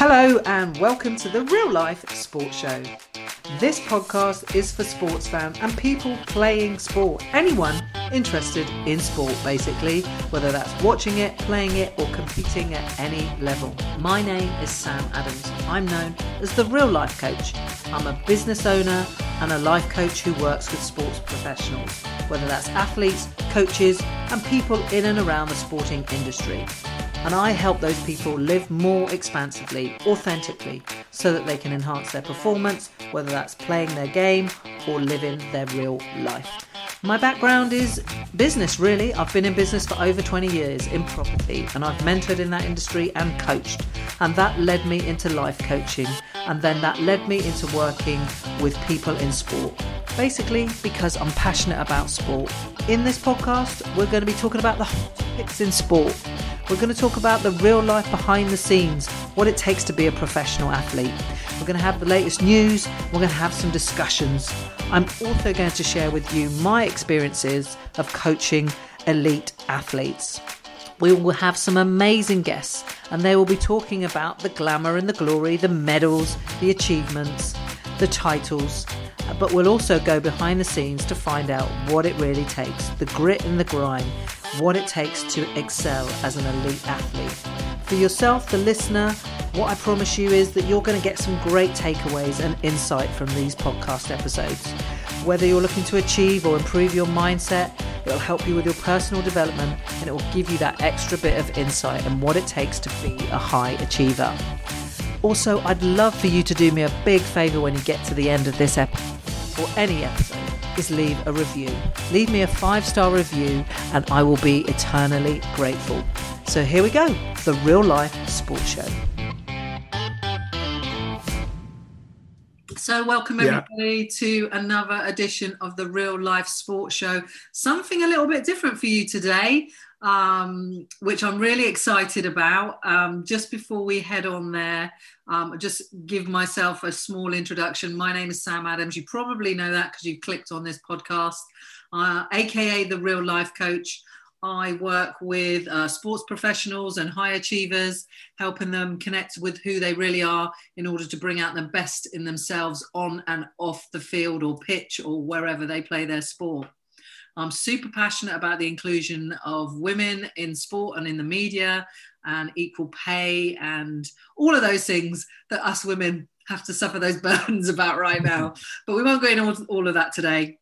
Hello, and welcome to the Real Life Sports Show. This podcast is for sports fans and people playing sport. Anyone interested in sport, basically, whether that's watching it, playing it, or competing at any level. My name is Sam Adams. I'm known as the Real Life Coach. I'm a business owner and a life coach who works with sports professionals, whether that's athletes, coaches, and people in and around the sporting industry and I help those people live more expansively, authentically, so that they can enhance their performance, whether that's playing their game or living their real life. My background is business, really. I've been in business for over 20 years in property and I've mentored in that industry and coached. And that led me into life coaching. And then that led me into working with people in sport. Basically, because I'm passionate about sport. In this podcast, we're going to be talking about the topics in sport we're going to talk about the real life behind the scenes, what it takes to be a professional athlete. We're going to have the latest news, we're going to have some discussions. I'm also going to share with you my experiences of coaching elite athletes. We will have some amazing guests, and they will be talking about the glamour and the glory, the medals, the achievements, the titles, but we'll also go behind the scenes to find out what it really takes the grit and the grind what it takes to excel as an elite athlete. For yourself, the listener, what I promise you is that you're going to get some great takeaways and insight from these podcast episodes. Whether you're looking to achieve or improve your mindset, it'll help you with your personal development and it will give you that extra bit of insight and what it takes to be a high achiever. Also, I'd love for you to do me a big favour when you get to the end of this episode or any episode is leave a review. Leave me a five star review and I will be eternally grateful. So here we go the real life sports show. So, welcome everybody yeah. to another edition of the Real Life Sports Show. Something a little bit different for you today um, which I'm really excited about. Um, just before we head on there, um, just give myself a small introduction. My name is Sam Adams. You probably know that because you clicked on this podcast, uh, aka the Real Life Coach. I work with uh, sports professionals and high achievers, helping them connect with who they really are in order to bring out the best in themselves on and off the field or pitch or wherever they play their sport. I'm super passionate about the inclusion of women in sport and in the media and equal pay and all of those things that us women have to suffer those burdens about right now. But we won't go into all of that today.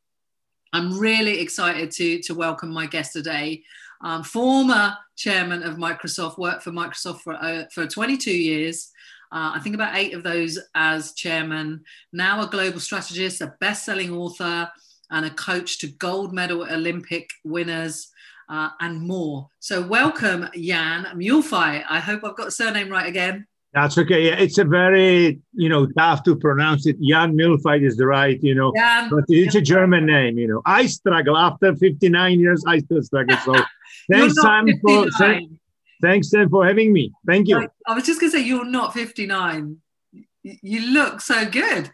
I'm really excited to, to welcome my guest today. Um, former chairman of Microsoft, worked for Microsoft for, uh, for 22 years. Uh, I think about eight of those as chairman. Now a global strategist, a best-selling author, and a coach to gold medal Olympic winners. Uh, and more. So, welcome, Jan Mühlfeit. I hope I've got the surname right again. That's okay. Yeah, it's a very, you know, tough to pronounce it. Jan Mühlfeit is the right, you know, Jan, but it's a German name, you know. I struggle after 59 years. I still struggle. So, thanks, Sam, for thanks, Sam, for having me. Thank you. I was just going to say, you're not 59. You look so good.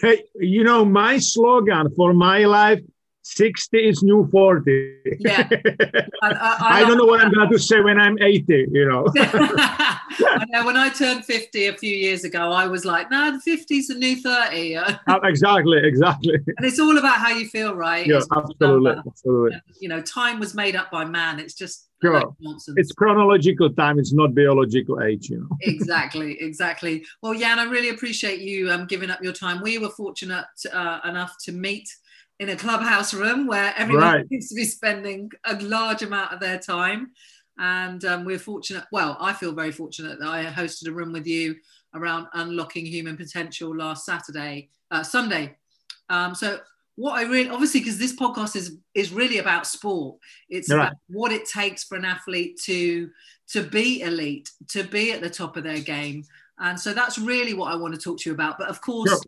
Hey, you know, my slogan for my life 60 is new 40. Yeah. I, I, I, don't know what I'm going to say when I'm 80, you know. I know when I turned 50 a few years ago, I was like, no, the 50's a new 30. Uh, exactly, exactly. And it's all about how you feel, right? Yeah, it's absolutely, absolutely. You know, time was made up by man. It's just Sure. It's chronological time. It's not biological age, you know. exactly, exactly. Well, Jan, I really appreciate you um, giving up your time. We were fortunate uh, enough to meet in a clubhouse room where everyone right. seems to be spending a large amount of their time. And um, we're fortunate, well, I feel very fortunate that I hosted a room with you around unlocking human potential last Saturday, uh, Sunday. Um, so what I really obviously because this podcast is is really about sport. It's right. about what it takes for an athlete to to be elite, to be at the top of their game. And so that's really what I want to talk to you about. But of course, sure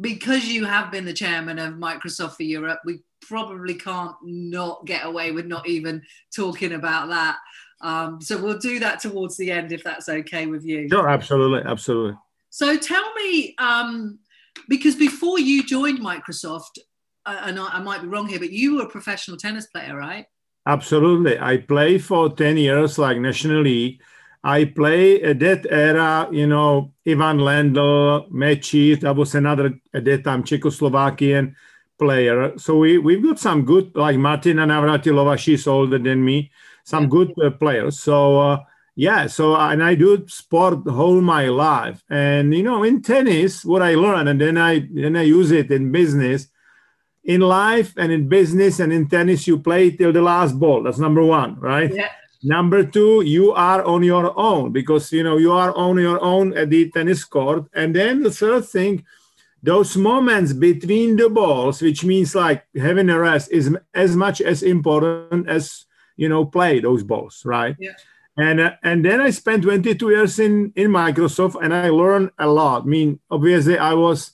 because you have been the chairman of Microsoft for Europe, we probably can't not get away with not even talking about that. Um, so we'll do that towards the end if that's okay with you. Sure, absolutely, absolutely. So tell me, um, because before you joined Microsoft, and I, I might be wrong here, but you were a professional tennis player, right? Absolutely. I played for 10 years, like nationally. I play at that era, you know, Ivan Lendl, Mečíř, that was another at that time Czechoslovakian player. So we, we've got some good, like Martina Navratilova, she's older than me, some good uh, players. So, uh, yeah, so, and I do sport whole my life. And, you know, in tennis, what I learned, and then I, then I use it in business, in life and in business and in tennis, you play till the last ball. That's number one, right? Yeah. Number two, you are on your own because you know you are on your own at the tennis court. And then the third thing, those moments between the balls, which means like having a rest, is as much as important as you know play those balls, right? Yeah. And uh, and then I spent 22 years in in Microsoft, and I learned a lot. I mean, obviously, I was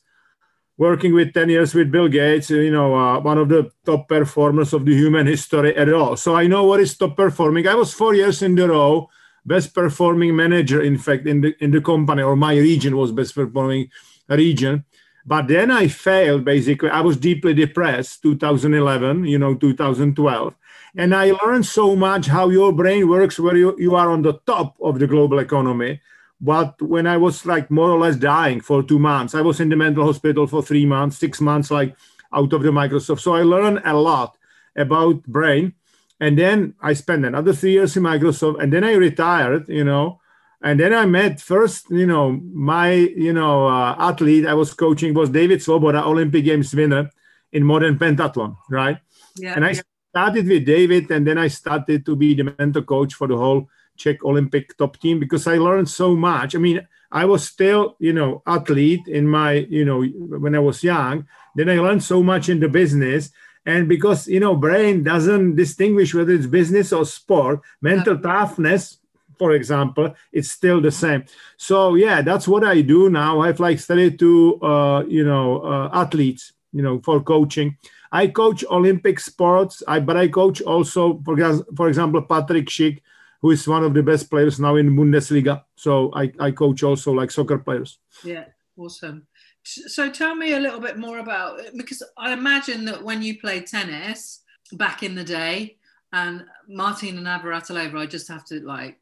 working with 10 years with Bill Gates, you know, uh, one of the top performers of the human history at all. So I know what is top performing. I was four years in the row, best performing manager, in fact, in the in the company, or my region was best performing region. But then I failed, basically. I was deeply depressed, 2011, you know, 2012. And I learned so much how your brain works where you, you are on the top of the global economy but when I was like more or less dying for two months, I was in the mental hospital for three months, six months, like out of the Microsoft. So I learned a lot about brain. And then I spent another three years in Microsoft. And then I retired, you know. And then I met first, you know, my, you know, uh, athlete I was coaching was David Svoboda, Olympic Games winner in modern pentathlon, right? Yeah. And I started with David, and then I started to be the mental coach for the whole Czech Olympic top team because I learned so much. I mean, I was still, you know, athlete in my, you know, when I was young. Then I learned so much in the business. And because, you know, brain doesn't distinguish whether it's business or sport, mental yeah. toughness, for example, it's still the same. So yeah, that's what I do now. I've like studied to, uh, you know, uh, athletes, you know, for coaching. I coach Olympic sports, I, but I coach also, for, for example, Patrick Schick, who is one of the best players now in Bundesliga. So I, I coach also like soccer players. Yeah, awesome. So tell me a little bit more about because I imagine that when you played tennis back in the day, and Martina Navratilova, I just have to like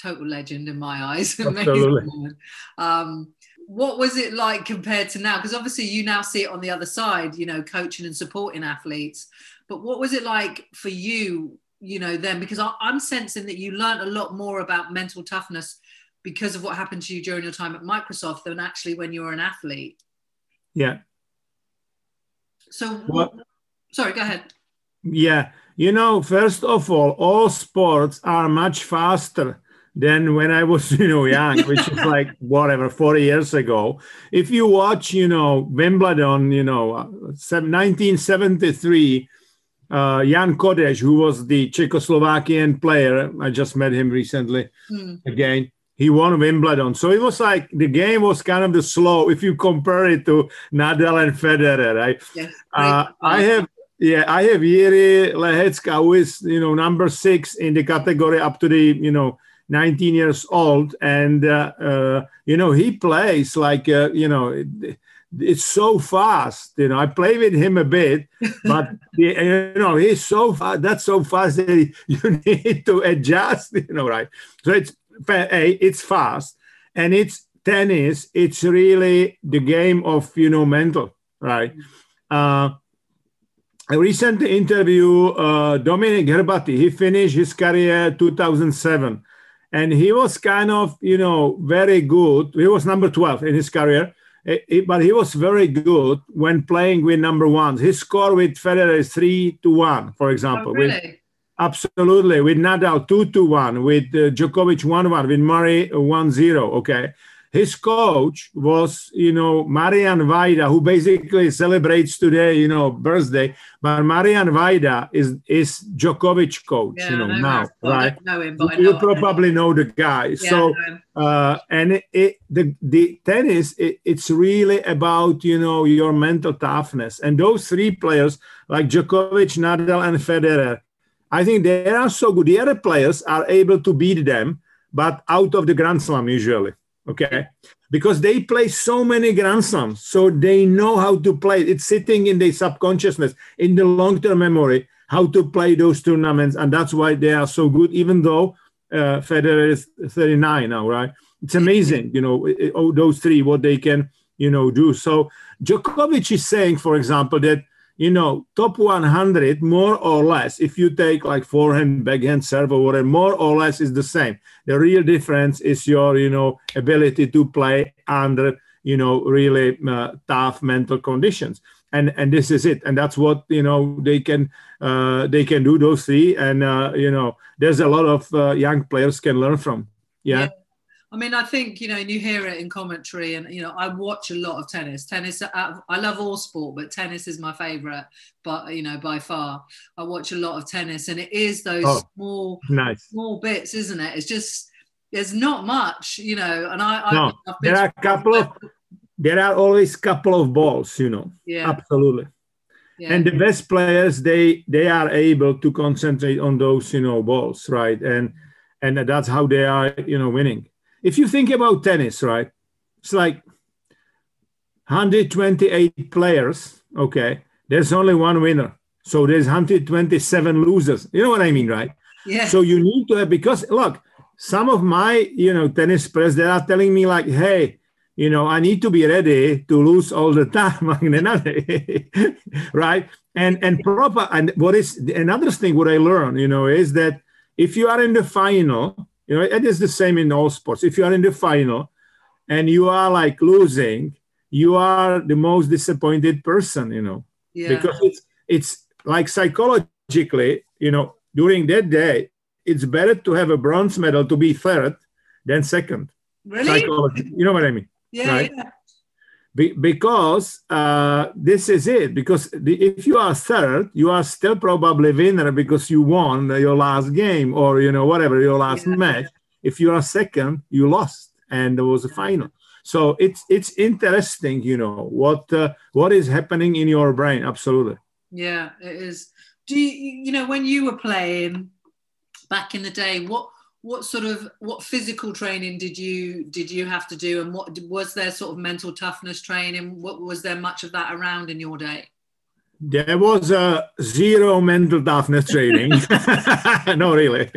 total legend in my eyes. Absolutely. um, what was it like compared to now? Because obviously you now see it on the other side, you know, coaching and supporting athletes. But what was it like for you you know then because I, i'm sensing that you learned a lot more about mental toughness because of what happened to you during your time at microsoft than actually when you were an athlete. Yeah. So what sorry go ahead. yeah. You know first of all all sports are much faster than when I was, you know, young, which is like whatever, 40 years ago. If you watch, you know, Wimbledon, you know, uh, 1973, uh, Jan Kodeš, who was the Czechoslovakian player. I just met him recently mm. again. He won Wimbledon. So it was like the game was kind of the slow if you compare it to Nadal and Federer, right? Yes, uh, I have yeah, I have Jiří Lehecka, who is you know number six in the category up to the you know 19 years old, and uh, uh, you know he plays like uh, you know it's so fast. You know, I play with him a bit, but you know, he's so fast. That's so fast that you need to adjust. You know, right? So it's a it's fast, and it's tennis. It's really the game of you know mental, right? Uh, a recent interview, uh, Dominik Hrbatý, he finished his career 2007, and he was kind of you know very good. He was number 12 in his career it, it, but he was very good when playing with number ones. His score with Federer is three to one, for example. Oh, really? With, absolutely, with Nadal two to one, with uh, Djokovic one one, with Murray uh, one zero. Okay, his coach was, you know, Marian Vajda, who basically celebrates today, you know, birthday. But Marian Vajda is is Djokovic coach, yeah, you know, know now, right? Know him, you probably know the guy. Yeah, so, uh, and it, it, the the tennis, it, it's really about you know your mental toughness. And those three players, like Djokovic, Nadal, and Federer, I think they are so good. The other players are able to beat them, but out of the Grand Slam usually okay because they play so many grand slams so they know how to play it's sitting in their subconsciousness in the long-term memory how to play those tournaments and that's why they are so good even though uh, Federer is 39 now, right? It's amazing, you know, oh, those three, what they can, you know, do. So Djokovic is saying, for example, that you know, top 100, more or less, if you take like forehand, backhand, serve, or whatever, more or less is the same. The real difference is your, you know, ability to play under, you know, really uh, tough mental conditions. And and this is it. And that's what you know they can uh, they can do those three. And uh, you know, there's a lot of uh, young players can learn from. yeah. yeah I mean, I think you know, and you hear it in commentary, and you know, I watch a lot of tennis. Tennis, uh, I love all sport, but tennis is my favorite. But you know, by far, I watch a lot of tennis, and it is those oh, small, nice. small bits, isn't it? It's just there's not much, you know. And I, no, I there are a couple of, there are always a couple of balls, you know. Yeah, absolutely. Yeah. And the best players, they they are able to concentrate on those, you know, balls, right? And and that's how they are, you know, winning if you think about tennis, right? It's like 128 players. Okay, there's only one winner, so there's 127 losers. You know what I mean, right? Yeah. So you need to have because look, some of my you know tennis players they are telling me like, hey, you know, I need to be ready to lose all the time, right? And and proper and what is another thing what I learned, you know, is that if you are in the final you know, it is the same in all sports. If you are in the final and you are like losing, you are the most disappointed person, you know, yeah. because it's it's like psychologically, you know, during that day, it's better to have a bronze medal to be third than second. Really? You know what I mean? Yeah. Right? yeah. Be- because uh, this is it. Because the, if you are third, you are still probably winner because you won your last game or you know whatever your last yeah. match. If you are second, you lost, and there was a final. So it's it's interesting, you know what uh, what is happening in your brain. Absolutely. Yeah, it is. Do you you know when you were playing back in the day? What what sort of what physical training did you did you have to do? And what was there sort of mental toughness training? What was there much of that around in your day? There was a zero mental toughness training. No really.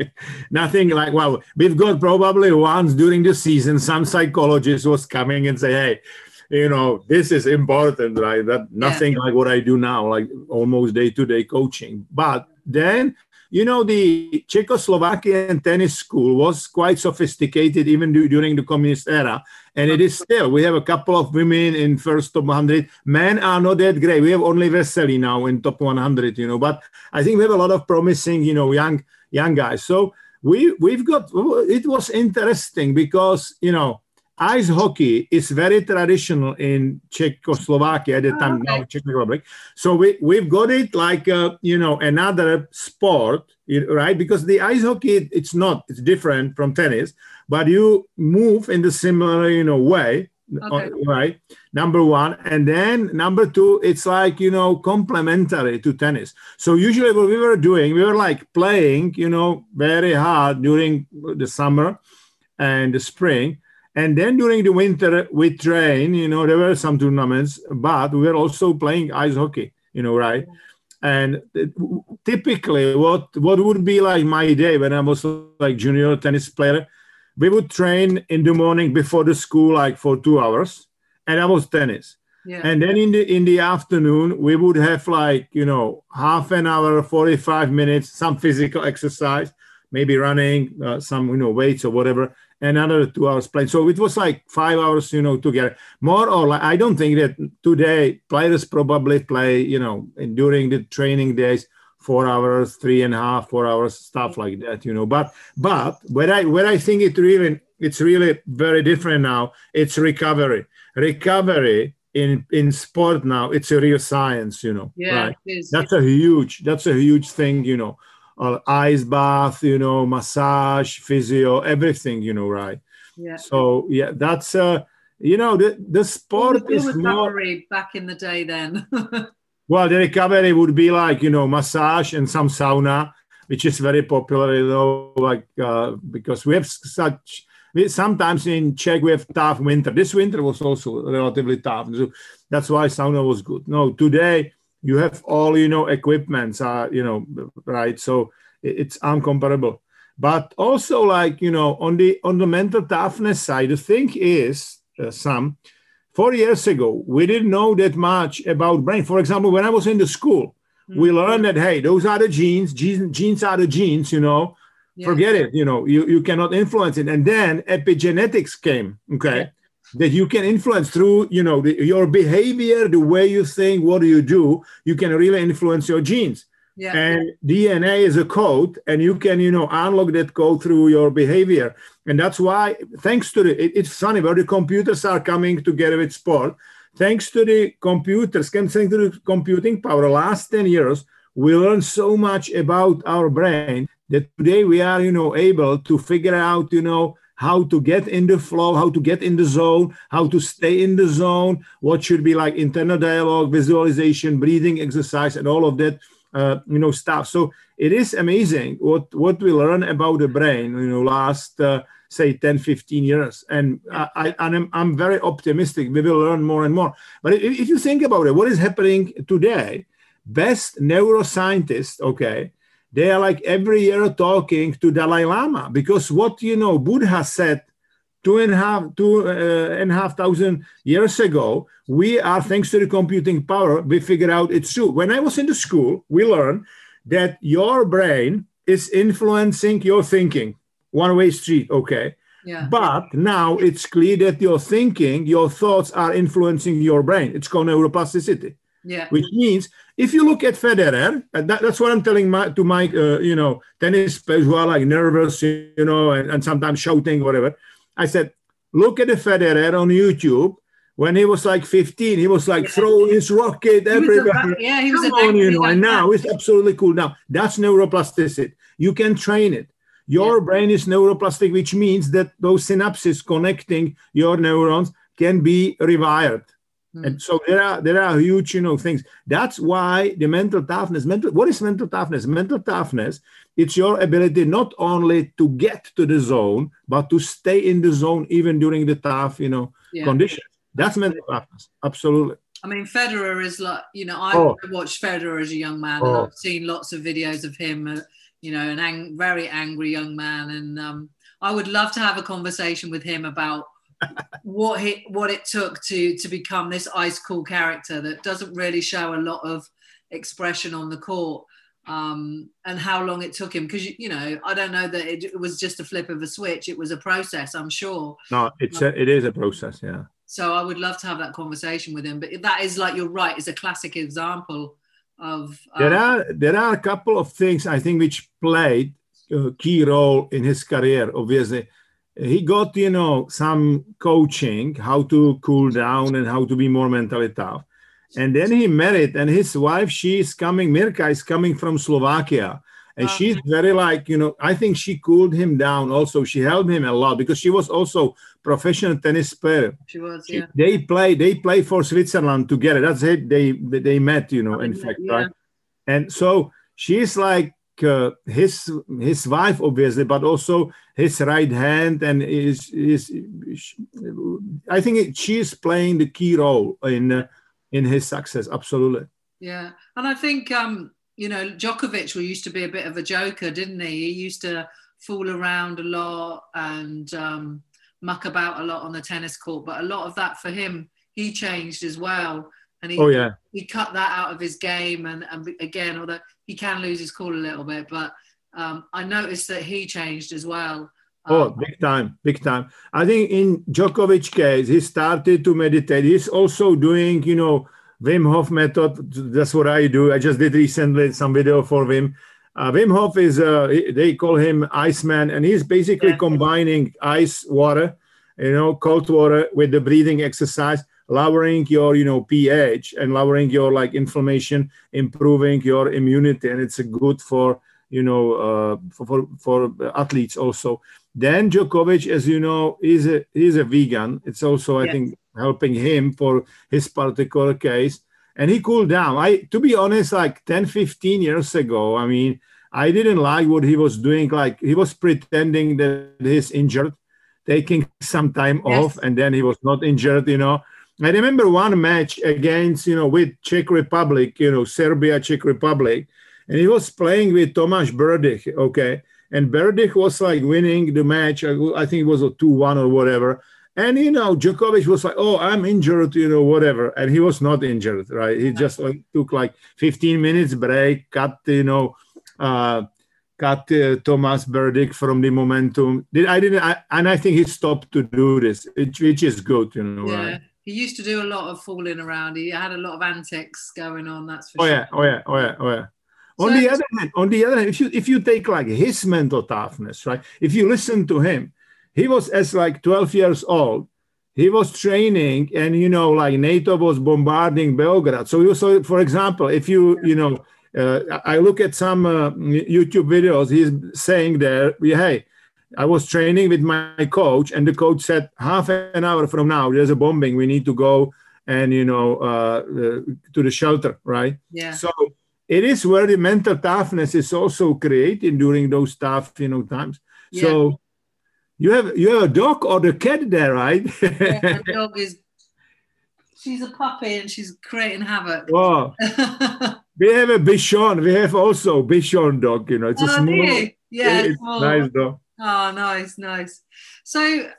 Nothing like well we've got probably once during the season some psychologist was coming and say hey you know this is important right? That nothing yeah. like what i do now like almost day-to-day coaching. But then you know, the Czechoslovakian tennis school was quite sophisticated even during the communist era, and it is still. We have a couple of women in first top 100. Men are not that great. We have only Vesely now in top 100, you know, but I think we have a lot of promising, you know, young young guys. So we we've got. It was interesting because you know ice hockey is very traditional in Czechoslovakia at the time oh, okay. now Czech Republic. So we we've got it like uh, you know another sport, right? Because the ice hockey it's not it's different from tennis, but you move in the similar you know way. Okay. Right, number one, and then number two, it's like you know complementary to tennis. So usually, what we were doing, we were like playing, you know, very hard during the summer and the spring, and then during the winter, we train, you know, there were some tournaments, but we were also playing ice hockey, you know, right? And typically, what, what would be like my day when I was like junior tennis player, we would train in the morning before the school, like for two hours, and that was tennis. Yeah. And then in the in the afternoon, we would have like you know half an hour, forty five minutes, some physical exercise, maybe running, uh, some you know weights or whatever, another two hours playing. So it was like five hours, you know, together. More or less, I don't think that today players probably play, you know, during the training days, four hours, three and a half, four hours, stuff like that, you know. But but where I where I think it really it's really very different now, it's recovery. Recovery in in sport now, it's a real science, you know. Yeah, right? That's a huge, that's a huge thing, you know uh, ice bath, you know, massage, physio, everything, you know, right? Yeah. So yeah, that's uh, you know, the the sport is more back in the day then. well, the recovery would be like you know, massage and some sauna, which is very popular, you know, like uh, because we have such. We, sometimes in Czech we have tough winter. This winter was also relatively tough, so that's why sauna was good. No, today you have all you know equipments uh, you know right so it's uncomparable but also like you know on the on the mental toughness side the thing is uh, some four years ago we didn't know that much about brain for example when i was in the school mm-hmm. we learned that hey those are the genes genes, genes are the genes you know yeah. forget it you know you, you cannot influence it and then epigenetics came okay yeah. That you can influence through you know the, your behavior the way you think what do you do you can really influence your genes yeah. And DNA is a code, and you can, you know, unlock that code through your behavior. And that's why, thanks to the, it, it's funny where the computers are coming together with sport. Thanks to the computers, thanks to the computing power, last 10 years, we learned so much about our brain that today we are, you know, able to figure out, you know, how to get in the flow, how to get in the zone, how to stay in the zone, what should be like internal dialogue, visualization, breathing exercise, and all of that uh, you know stuff. So it is amazing what what we learn about the brain. You know, last uh, say 10, 15 years, and I, I I'm I'm very optimistic. We will learn more and more. But if, if you think about it, what is happening today? Best neuroscientists, okay, they are like every year talking to Dalai Lama because what you know Buddha said two and a half, two uh, and a half thousand years ago, we are, thanks to the computing power, we figure out it's true. When I was in the school, we learned that your brain is influencing your thinking. One way street, okay. Yeah. But now it's clear that your thinking, your thoughts are influencing your brain. It's called neuroplasticity. Yeah. Which means if you look at Federer, that, that's what I'm telling my, to my, uh, you know, tennis players who are like nervous, you know, and, and sometimes shouting, whatever. I said, look at the Federer on YouTube. When he was like 15, he was like yeah. throwing his rocket everywhere. yeah, he was Come on, you know, and now it's absolutely cool. Now that's neuroplasticity. You can train it. Your yeah. brain is neuroplastic, which means that those synapses connecting your neurons can be rewired. Mm. And so there are there are huge, you know, things. That's why the mental toughness. Mental. What is mental toughness? Mental toughness it's your ability not only to get to the zone, but to stay in the zone even during the tough, you know, yeah. conditions. That's mental toughness. Absolutely. I mean, Federer is like, you know, I oh. watched Federer as a young man, oh. and I've seen lots of videos of him, uh, you know, an ang- very angry young man, and um, I would love to have a conversation with him about what he, what it took to to become this ice cool character that doesn't really show a lot of expression on the court um, and how long it took him because you, you, know I don't know that it, it, was just a flip of a switch. It was a process, I'm sure. No, it's a, it is a process, yeah. So I would love to have that conversation with him. But that is like you're right. It's a classic example of. Um, there are there are a couple of things I think which played a key role in his career. Obviously, he got you know some coaching how to cool down and how to be more mentally tough and then he married, and his wife, she is coming, Mirka is coming from Slovakia. And oh. she's very like, you know, I think she cooled him down also. She helped him a lot because she was also professional tennis player. She was, yeah. They play, they play for Switzerland together. That's it. They they met, you know, oh, in fact, yeah. right? And so she's like uh, his his wife, obviously, but also his right hand, and is is. I think it, she's playing the key role in. Uh, in his success. Absolutely. Yeah, and I think um, you know Djokovic will used to be a bit of a joker, didn't he? He used to fool around a lot and um, muck about a lot on the tennis court, but a lot of that for him, he changed as well. And he, oh, yeah. he cut that out of his game. And, and again, although he can lose his cool a little bit, but um, I noticed that he changed as well. Oh, um, big time, big time. I think in Djokovic case, he started to meditate. He's also doing, you know, Wim Hof method. That's what I do. I just did recently some video for Wim. Uh, Wim Hof is, uh, they call him Iceman, and he's basically yeah. combining ice water, you know, cold water with the breathing exercise, lowering your, you know, pH and lowering your like inflammation, improving your immunity, and it's good for, you know, uh, for, for, for athletes also. Then Djokovic, as you know, is a is a vegan. It's also, I yes. think, helping him for his particular case. And he cooled down. I to be honest, like 10, 15 years ago, I mean, I didn't like what he was doing. Like he was pretending that he's injured, taking some time yes. off, and then he was not injured, you know. I remember one match against, you know, with Czech Republic, you know, Serbia, Czech Republic, and he was playing with Tomáš Berdych, okay and Berdych was like winning the match. I think it was a 2 1 or whatever. And you know, Djokovic was like, "Oh, I'm injured," you know, whatever, and he was not injured, right? He just like, took like 15 minutes break, cut, you know, uh, cut uh, Thomas from the momentum. Did I didn't, I, and I think he stopped to do this, which, which is good, you know. Yeah. Right? He used to do a lot of fooling around. He had a lot of antics going on. That's for oh sure. yeah, oh yeah, oh yeah, oh yeah. On so, the other hand, on the other hand, if you if you take like his mental toughness, right? If you listen to him, he was as like 12 years old. He was training, and you know, like NATO was bombarding Belgrade. So, you, so for example, if you you know, uh, I look at some uh, YouTube videos. He's saying there, hey, I was training with my coach, and the coach said half an hour from now there's a bombing. We need to go and you know uh, uh to the shelter, right? Yeah. So it is where the mental toughness is also created during those tough you know times. Yeah. So you have you have a dog or the cat there, right? yeah, the dog is. She's a puppy and she's creating havoc. Wow. we have a Bichon. We have also Bichon dog. You know, it's oh, a small. Yeah, it's small. nice dog. Oh, nice, nice. So,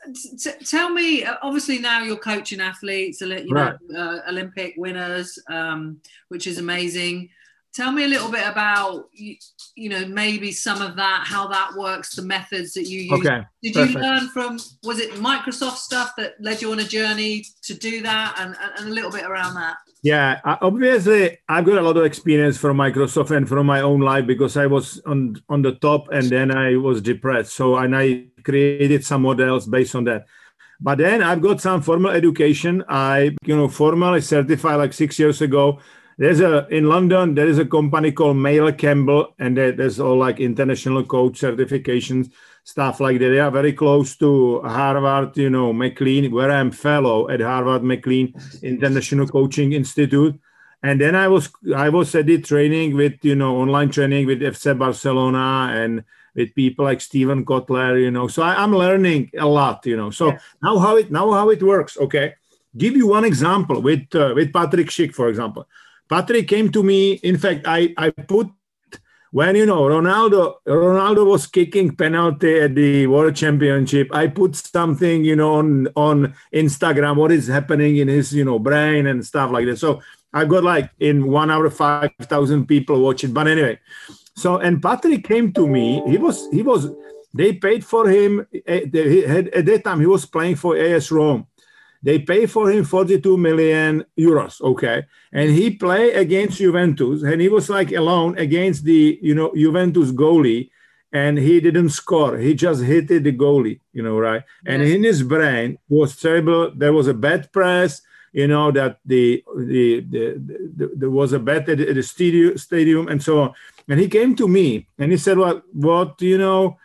t- tell me. Uh, obviously, now you're coaching athletes, you know, uh, Olympic winners, um, which is amazing tell me a little bit about you, you, know maybe some of that how that works the methods that you use. Okay, did perfect. you learn from was it microsoft stuff that led you on a journey to do that? And, and a little bit around that. Yeah uh, obviously i've got a lot of experience from microsoft and from my own life because i was on on the top and then i was depressed. So and i created some models based on that. But then I've got some formal education. I, you know, formally certified like six years ago there's a in London there is a company called Meyler Campbell, and there's all like international coach certifications, stuff like that. They are very close to Harvard, you know, McLean, where I'm fellow at Harvard McLean International Coaching Institute. And then I was I was at the training with you know online training with FC Barcelona and with people like Steven Kotler, you know. So I, am learning a lot, you know. So yeah. now how it now how it works, okay? Give you one example with uh, with Patrick Schick, for example. Patrick came to me. In fact, I, I put when you know Ronaldo Ronaldo was kicking penalty at the World Championship. I put something you know on on Instagram what is happening in his you know brain and stuff like that. So I got like in one hour five thousand people watch it. But anyway, so and Patrick came to me. He was he was they paid for him eh, at, at that time. He was playing for AS Rome they pay for him 42 million euros, okay? And he play against Juventus, and he was like alone against the, you know, Juventus goalie, and he didn't score. He just hit the goalie, you know, right? And in his brain was terrible. There was a bad press, you know, that the the, the, the, the there was a bet at the stadium, stadium and so on. And he came to me and he said, "Well, what you know?"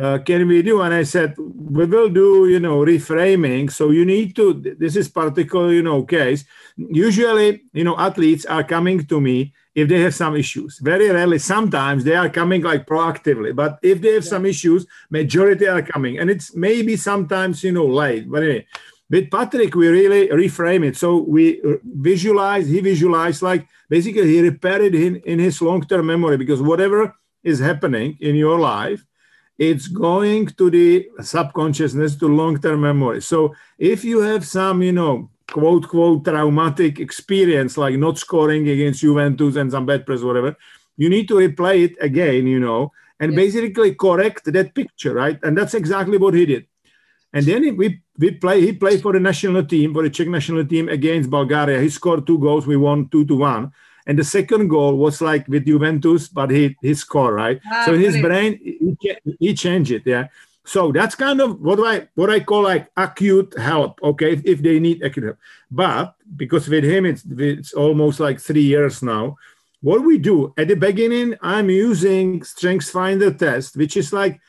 Uh, can we do? And I said, we will do, you know, reframing. So you need to, this is particular, you know, case. Usually, you know, athletes are coming to me if they have some issues. Very rarely, sometimes they are coming like proactively. But if they have yeah. some issues, majority are coming. And it's maybe sometimes, you know, late. But anyway, with Patrick, we really reframe it. So we visualize, he visualized like basically he repaired it in, in his long-term memory because whatever is happening in your life, it's going to the subconsciousness to long-term memory. So if you have some you know quote quote traumatic experience like not scoring against juventus and some bad press whatever you need to replay it again you know and yeah. basically correct that picture right? And that's exactly what he did. And then we we play he played for the national team for the czech national team against bulgaria. He scored two goals. We won two to one and the second goal was like with Juventus, but he he scored right. Ah, so in his brain, he, he changed it. Yeah. So that's kind of what I what I call like acute help. Okay, if, if they need acute help. But because with him it's it's almost like three years now. What we do at the beginning, I'm using Strengths Finder test, which is like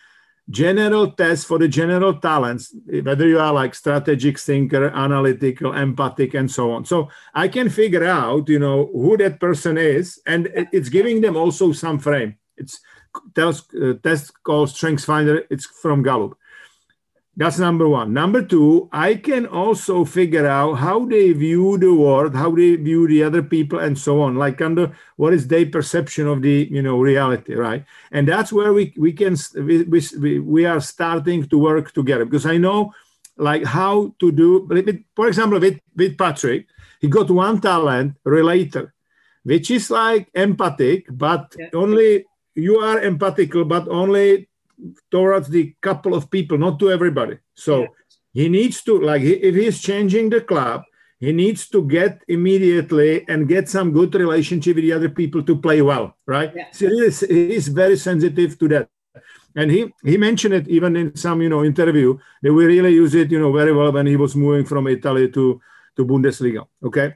general test for the general talents, whether you are like strategic thinker, analytical, empathic, and so on. So I can figure out, you know, who that person is, and it's giving them also some frame. It's tells uh, test called Strengths Finder. It's from Gallup. That's number one. Number two, I can also figure out how they view the world, how they view the other people, and so on. Like under what is their perception of the you know reality, right? And that's where we we can we we, we are starting to work together because I know like how to do. For example, with with Patrick, he got one talent relator, which is like empathic, but yeah. only you are empathical, but only towards the couple of people, not to everybody. So yeah. he needs to, like, if he's changing the club, he needs to get immediately and get some good relationship with the other people to play well, right? Yeah. So he is, he is very sensitive to that. And he, he mentioned it even in some, you know, interview that we really use it, you know, very well when he was moving from Italy to, to Bundesliga. Okay.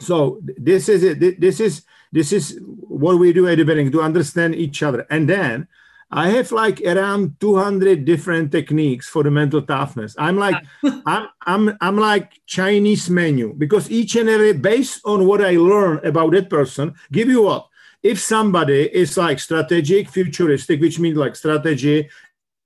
So this is it. This is this is what we do at the beginning to understand each other. And then I have like around 200 different techniques for the mental toughness. I'm like, I'm, I'm, I'm like Chinese menu because each and every, based on what I learn about that person, give you what? If somebody is like strategic, futuristic, which means like strategy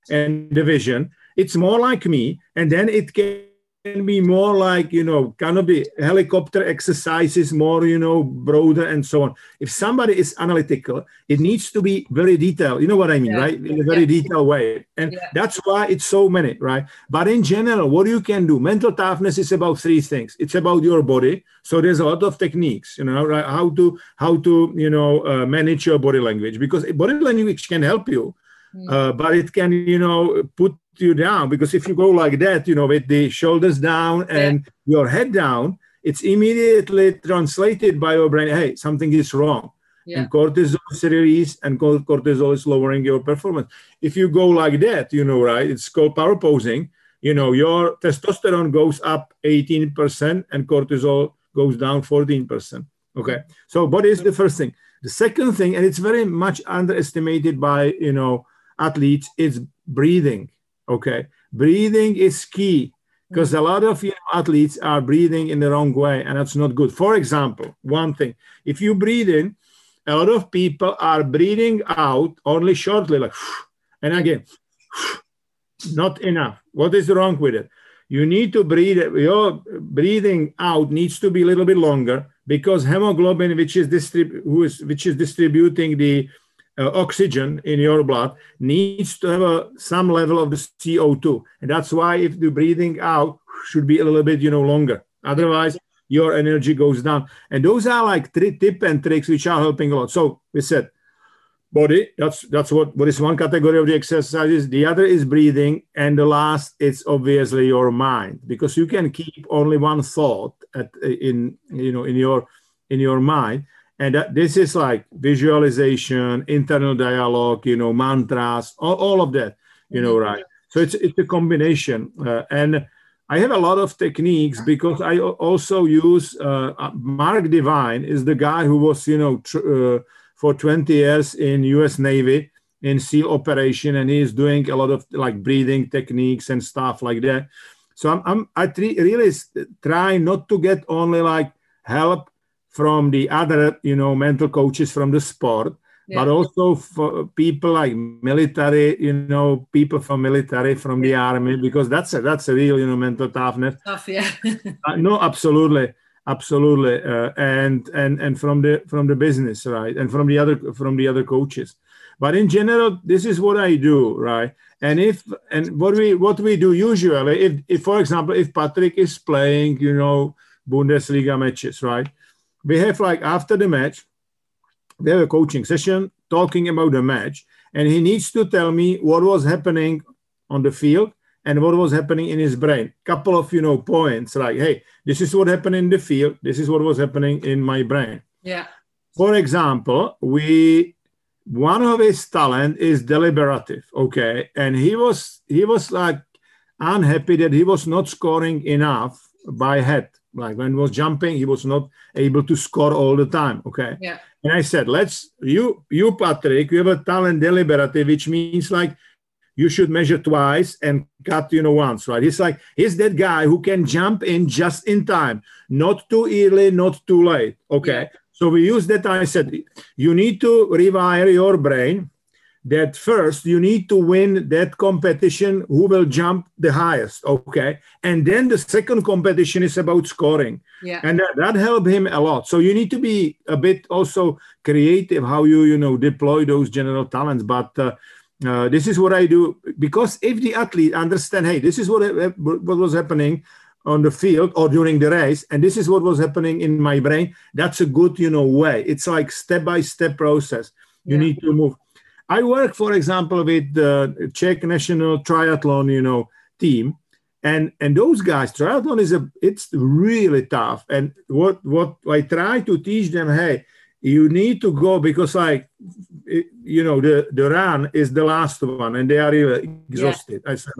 and division, it's more like me. And then it can can be more like you know kind of the helicopter exercises more you know broader and so on if somebody is analytical it needs to be very detailed you know what i mean yeah. right in a very yeah. detailed way and yeah. that's why it's so many right but in general what you can do mental toughness is about three things it's about your body so there's a lot of techniques you know right? how to how to you know uh, manage your body language because body language can help you. Uh, but it can you know put you down because if you go like that, you know, with the shoulders down and yeah. your head down, it's immediately translated by your brain. Hey, something is wrong. Yeah. And cortisol is released, and cortisol is lowering your performance. If you go like that, you know, right? It's called power posing. You know, your testosterone goes up 18% and cortisol goes down 14%. Okay. So, what is the first thing? The second thing, and it's very much underestimated by you know athletes, is breathing Okay, breathing is key because mm. a lot of you know, athletes are breathing in the wrong way, and that's not good. For example, one thing: if you breathe in, a lot of people are breathing out only shortly, like, and again, not enough. What is wrong with it? You need to breathe. Your breathing out needs to be a little bit longer because hemoglobin, which is distrib- who is which is distributing the uh, oxygen in your blood needs to have a, some level of the CO2. And that's why if the breathing out should be a little bit, you know, longer. Otherwise, your energy goes down. And those are like three tip and tricks which are helping a lot. So we said body, that's that's what, what is one category of the exercises. The other is breathing. And the last, it's obviously your mind, because you can keep only one thought at, in you know in your in your mind and that, this is like visualization internal dialogue you know mantras all, all of that you know right? So it's it's a combination. Uh, and i have a lot of techniques because i also use uh, uh mark divine is the guy who was you know tr- uh, for 20 years in us navy in seal operation and he's doing a lot of like breathing techniques and stuff like that. So i'm, I'm i tre- really try not to get only like help from the other, you know, mental coaches from the sport, yeah. but also for people like military, you know, people from military, from the army, because that's a, that's a real, you know, mental toughness. Tough, yeah. uh, no, absolutely, absolutely, uh, and and and from the from the business, right, and from the other from the other coaches. But in general, this is what I do, right? And if and what we what we do usually, if, if for example, if Patrick is playing, you know, Bundesliga matches, right? We have like after the match, we have a coaching session talking about the match, and he needs to tell me what was happening on the field and what was happening in his brain. Couple of you know points like, hey, this is what happened in the field. This is what was happening in my brain. Yeah. For example, we one of his talent is deliberative. Okay, and he was he was like unhappy that he was not scoring enough by head like when he was jumping, he was not able to score all the time. Okay. Yeah. And I said, let's you you Patrick, you have a talent deliberative, which means like you should measure twice and cut, you know, once, right? He's like, he's that guy who can jump in just in time, not too early, not too late. Okay. Yeah. So we use that. I said, you need to rewire your brain that first you need to win that competition who will jump the highest okay? And then the second competition is about scoring. Yeah. And that, that helped him a lot. So you need to be a bit also creative how you you know deploy those general talents. But uh, uh, this is what i do because if the athlete understand hey this is what what was happening on the field or during the race and this is what was happening in my brain that's a good you know way. It's like step by step process. You yeah. need to move I work, for example, with the Czech national triathlon, you know, team, and and those guys, triathlon is a it's really tough. And what what I try to teach them, hey, you need to go because like you know the the run is the last one, and they are exhausted. Yeah. I said.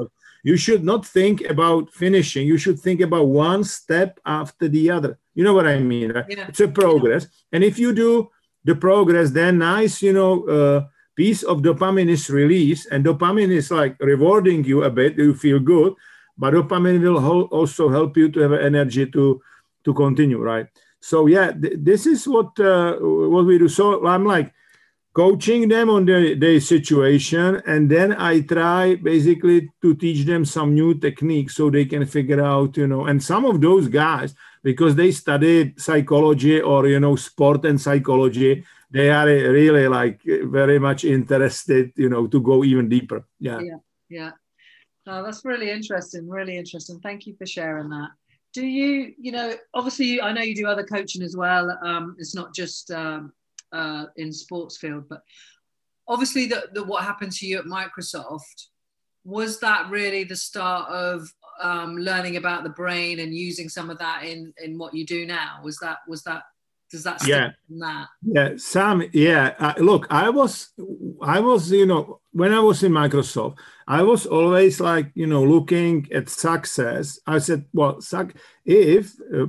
You should not think about finishing. You should think about one step after the other. You know what I mean? Right? Yeah. It's a progress. And if you do the progress, then nice, you know, uh, piece of dopamine is released, and dopamine is like rewarding you a bit. You feel good, but dopamine will also help you to have energy to to continue, right? So yeah, th- this is what uh, what we do. So I'm like coaching them on their, the situation, and then I try basically to teach them some new techniques so they can figure out, you know. And some of those guys, because they studied psychology or you know sport and psychology, they are really like very much interested, you know, to go even deeper. Yeah. Yeah. Yeah. Oh, that's really interesting. Really interesting. Thank you for sharing that. Do you, you know, obviously, I know you do other coaching as well. Um, it's not just um, uh, in sports field, but obviously, the, the, what happened to you at Microsoft was that really the start of um, learning about the brain and using some of that in in what you do now? Was that was that does that yeah. that? yeah sam yeah uh, look i was i was you know when i was in microsoft i was always like you know looking at success. I said well if uh,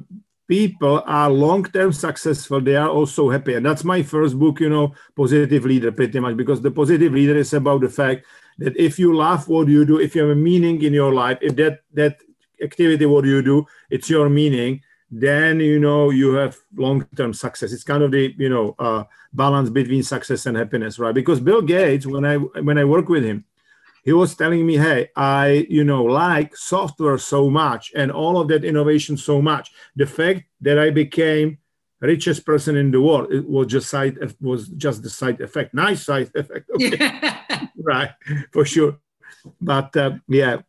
people are long-term successful they are also happy. And that's my first book you know positive leader pretty much because the positive leader is about the fact that if you love what you do if you have a meaning in your life if that that activity what you do it's your meaning then you know you have long-term success. It's kind of the you know uh, balance between success and happiness right? Because bill gates when i when i work with him he was telling me hey i you know like software so much and all of that innovation so much. The fact that i became richest person in the world it was just side was just the side effect. Nice side effect okay. right for sure. But uh, yeah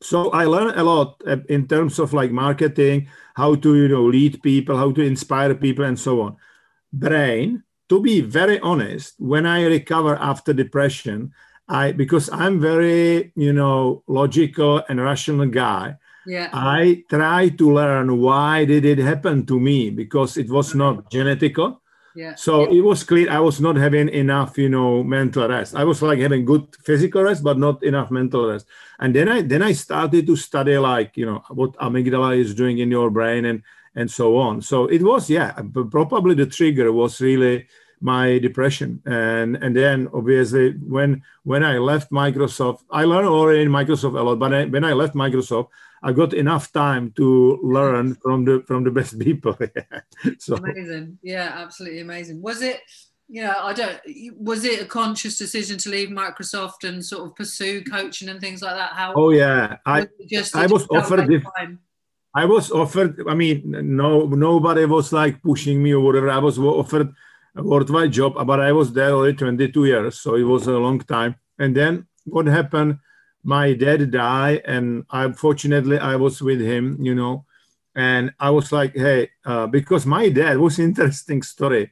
so i learned a lot uh, in terms of like marketing how to you know lead people how to inspire people and so on. Brain to be very honest when i recover after depression i because i'm very you know logical and rational guy yeah. i try to learn why did it happen to me because it was not genetical yeah. So yeah. it was clear I was not having enough, you know, mental rest. I was like having good physical rest, but not enough mental rest. And then I then I started to study like, you know, what amygdala is doing in your brain and and so on. So it was, yeah, probably the trigger was really my depression. And and then obviously when when I left Microsoft, I learned already in Microsoft a lot, but I, when I left Microsoft, I got enough time to learn from the from the best people. so amazing, yeah, absolutely amazing. Was it? You know, I don't. Was it a conscious decision to leave Microsoft and sort of pursue coaching and things like that? How? Oh yeah, I just I was offered. If, I was offered. I mean, no, nobody was like pushing me or whatever. I was offered a worthwhile job, but I was there only 22 years, so it was a long time. And then what happened? My dad died and unfortunately i was with him you know. And i was like hey uh, because my dad was interesting story.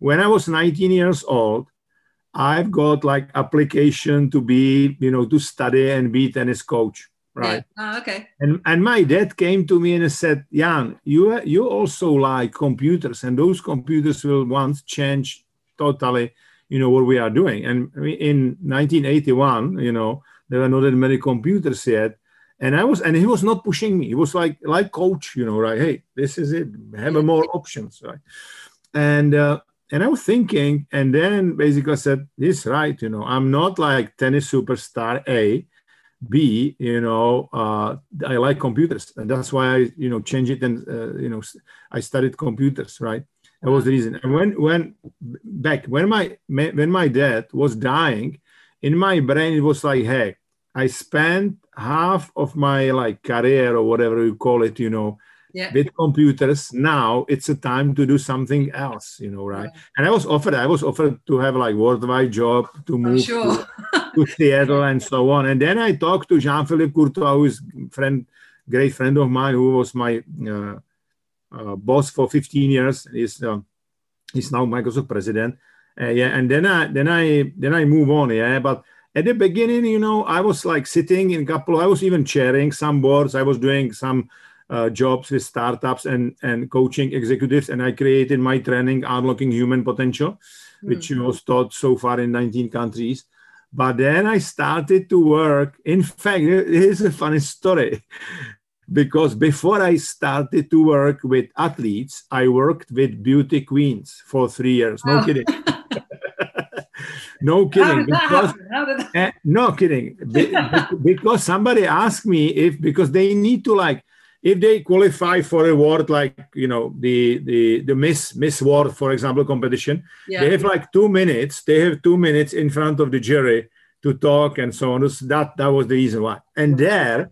When i was 19 years old i've got like application to be you know to study and be tennis coach right? Yeah. oh, okay. And and my dad came to me and said jan you you also like computers and those computers will once change totally you know what we are doing. And in 1981 you know there were not that many computers yet. And I was, and he was not pushing me. He was like, like coach, you know, right? Hey, this is it. Have more options, right? And uh, and I was thinking, and then basically I said, this right, you know, I'm not like tennis superstar A. B, you know, uh, I like computers, and that's why I, you know, change it and uh, you know, I studied computers, right? That was the reason. And when when back when my when my dad was dying, in my brain it was like, hey, I spent half of my like career or whatever you call it, you know, yeah. with computers. Now it's a time to do something else, you know, right? Yeah. And I was offered, I was offered to have like worldwide job to move sure. to, to, Seattle and so on. And then I talked to Jean-Philippe Courtois, who is friend, great friend of mine, who was my uh, uh, boss for 15 years. He's uh, he's now Microsoft president. Uh, yeah, and then I then I then I move on. Yeah, but at the beginning, you know, I was like sitting in a couple. I was even chairing some boards. I was doing some uh, jobs with startups and and coaching executives, and I created my training, unlocking human potential, mm-hmm. which was taught so far in 19 countries. But then I started to work. In fact, here's a funny story because before I started to work with athletes, I worked with beauty queens for three years. No oh. kidding. no kidding. Because, uh, no kidding. Be, because somebody asked me if because they need to like if they qualify for a award like you know the the the Miss Miss World for example competition, yeah. they have like two minutes. They have two minutes in front of the jury to talk and so on. So that that was the reason why. And there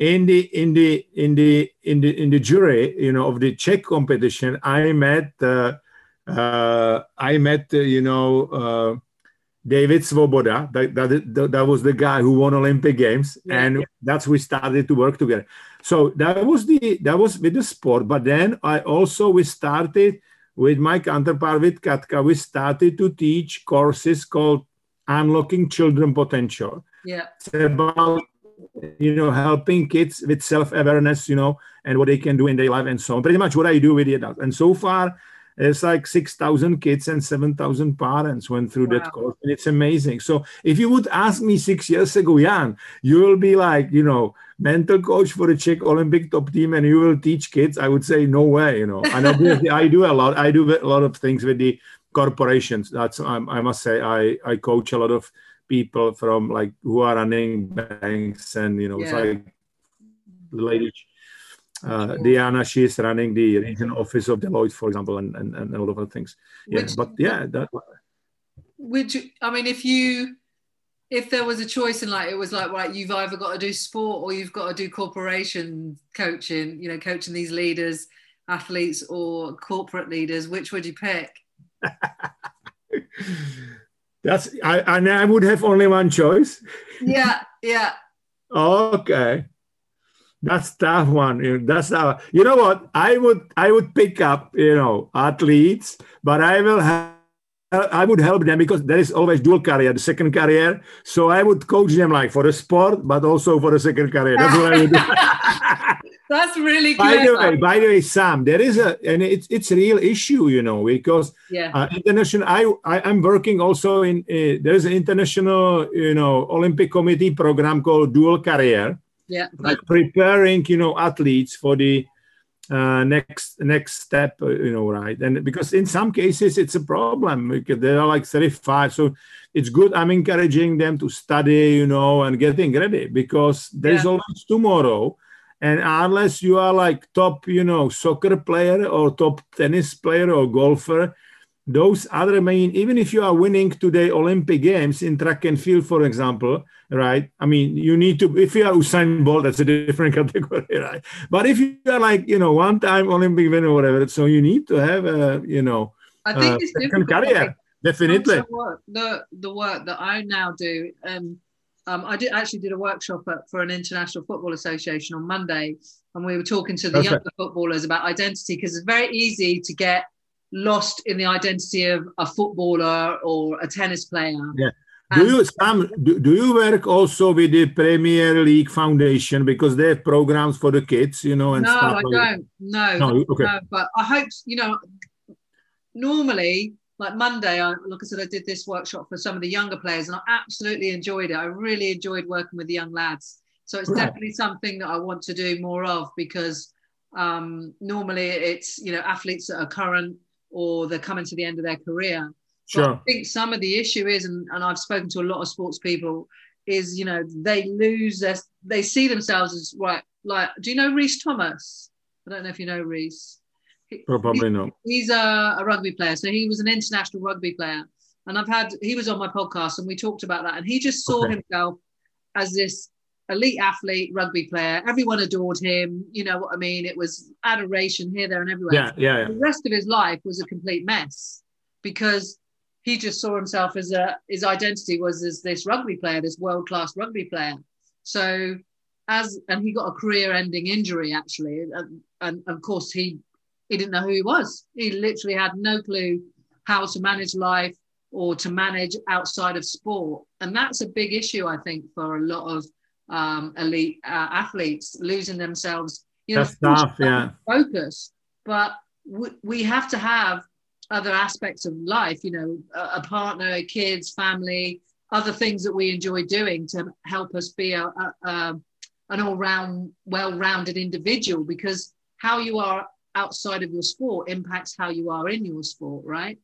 in the in the in the in the in the jury you know of the czech competition i met uh, uh, i met uh, you know uh, david svoboda that, that, that was the guy who won olympic games yeah, and yeah. that's we started to work together so that was the that was with the sport but then i also we started with my counterpart with katka we started to teach courses called unlocking children potential yeah it's about you know, helping kids with self-awareness, you know, and what they can do in their life and so on. Pretty much what I do with the adults. And so far, it's like 6,000 kids and 7,000 parents went through wow. that course. And it's amazing. So if you would ask me six years ago, Jan, you will be like, you know, mental coach for the Czech Olympic top team and you will teach kids, I would say, no way, you know. And obviously I do a lot. I do a lot of things with the corporations. That's, I must say, I, I coach a lot of people from like who are running banks and you know yeah. like the lady uh, Diana, she's running the regional office of Deloitte, for example, and, and, and a lot of other things. Yeah, but yeah, that. Which I mean, if you, if there was a choice and like it was like right, you've either got to do sport or you've got to do corporation coaching. You know, coaching these leaders, athletes, or corporate leaders. Which would you pick? That's I and I would have only one choice. Yeah, yeah. okay. That's tough one. That's tough. You know what? I would I would pick up, you know, athletes, but I will have I would help them because there is always dual career, the second career. So I would coach them like for the sport, but also for the second career. That's what I would do. That's really by the way, by the way, Sam, there is a and it's it's a real issue, you know, because yeah, uh, international. I, I am working also in uh, there's an international, you know, Olympic Committee program called Dual Career. Yeah, like preparing, you know, athletes for the uh, next next step, uh, you know, right? And because in some cases it's a problem because they are like 35, so it's good. I'm encouraging them to study, you know, and getting ready because there's yeah. always tomorrow and unless you are like top, you know, soccer player or top tennis player or golfer, those other main even if you are winning today Olympic games in track and field, for example, right? I mean, you need to if you are Usain Bolt, that's a different category, right? But if you are like, you know, one-time Olympic winner or whatever, so you need to have a, you know, I think uh, it's different career. Definitely. The the work that I now do, um, um, I did actually did a workshop at, for an international football association on Monday, and we were talking to the okay. younger footballers about identity because it's very easy to get lost in the identity of a footballer or a tennis player. Yeah. Do you Sam? Do, do you work also with the Premier League Foundation because they have programs for the kids, you know? And no, I don't. No, no, okay. no. But I hope you know. Normally, like Monday, I, like I said, I did this workshop for some of the younger players, and I absolutely enjoyed it. I really enjoyed working with the young lads. So it's right. definitely something that I want to do more of because um, normally it's you know athletes that are current or they're coming to the end of their career. Sure. But I think some of the issue is, and, and I've spoken to a lot of sports people, is you know they lose their they see themselves as right. Like, do you know Rhys Thomas? I don't know if you know Rhys Probably he, no. He's a, a rugby player, so he was an international rugby player, and I've had he was on my podcast and we talked about that, and he just saw okay. himself as this elite athlete, rugby player. Everyone adored him. You know what I mean? It was adoration here, there, and everywhere. Yeah, yeah, yeah. The rest of his life was a complete mess because he just saw himself as a his identity was as this rugby player, this world class rugby player. So as and he got a career ending injury actually, and, and of course he he didn't know who he was. He literally had no clue how to manage life or to manage outside of sport, and that's a big issue I think for a lot of um, elite uh, athletes losing themselves. You know, tough, yeah. Focus, but we, we have to have other aspects of life. You know, a, a, partner, kids, family, other things that we enjoy doing to help us be a, a, a an all-round, well-rounded individual. Because how you are outside of your sport impacts how you are in your sport, right?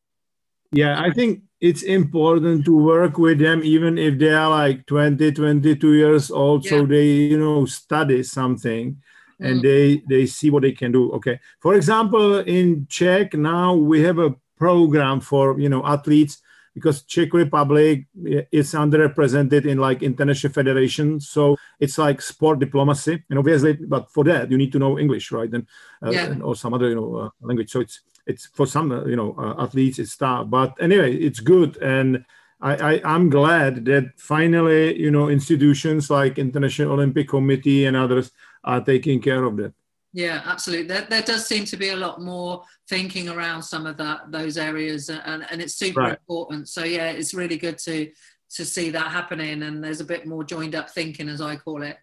Yeah, I think it's important to work with them even if they are like 20, 22 years old. Yeah. So they, you know, study something and mm. they they see what they can do. Okay. For example, in Czech now we have a program for you know athletes because Czech Republic is underrepresented in like international federations. So it's like sport diplomacy, and obviously, but for that you need to know English, right? And, uh, yeah. and or some other you know uh, language. So it's it's for some uh, you know uh, athletes it's tough but anyway it's good. And I, I am glad that finally you know institutions like international olympic committee and others are taking care of that. Yeah absolutely. There, there does seem to be a lot more thinking around some of that those areas and, and it's super right. important. So yeah it's really good to to see that happening and there's a bit more joined up thinking as i call it.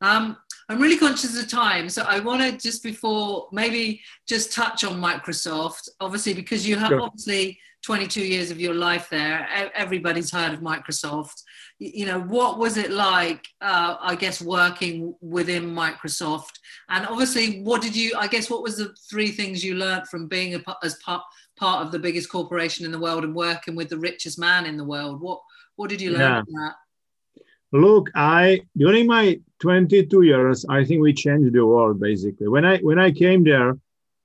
Um, I'm really conscious of time, so I want to just before maybe just touch on Microsoft. Obviously, because you have sure. obviously 22 years of your life there, everybody's heard of Microsoft. You know, what was it like? Uh, I guess working within Microsoft, and obviously, what did you? I guess what was the three things you learned from being a, as part part of the biggest corporation in the world and working with the richest man in the world? What what did you learn yeah. from that? Look, I during my 22 years, I think we changed the world basically. When I when I came there,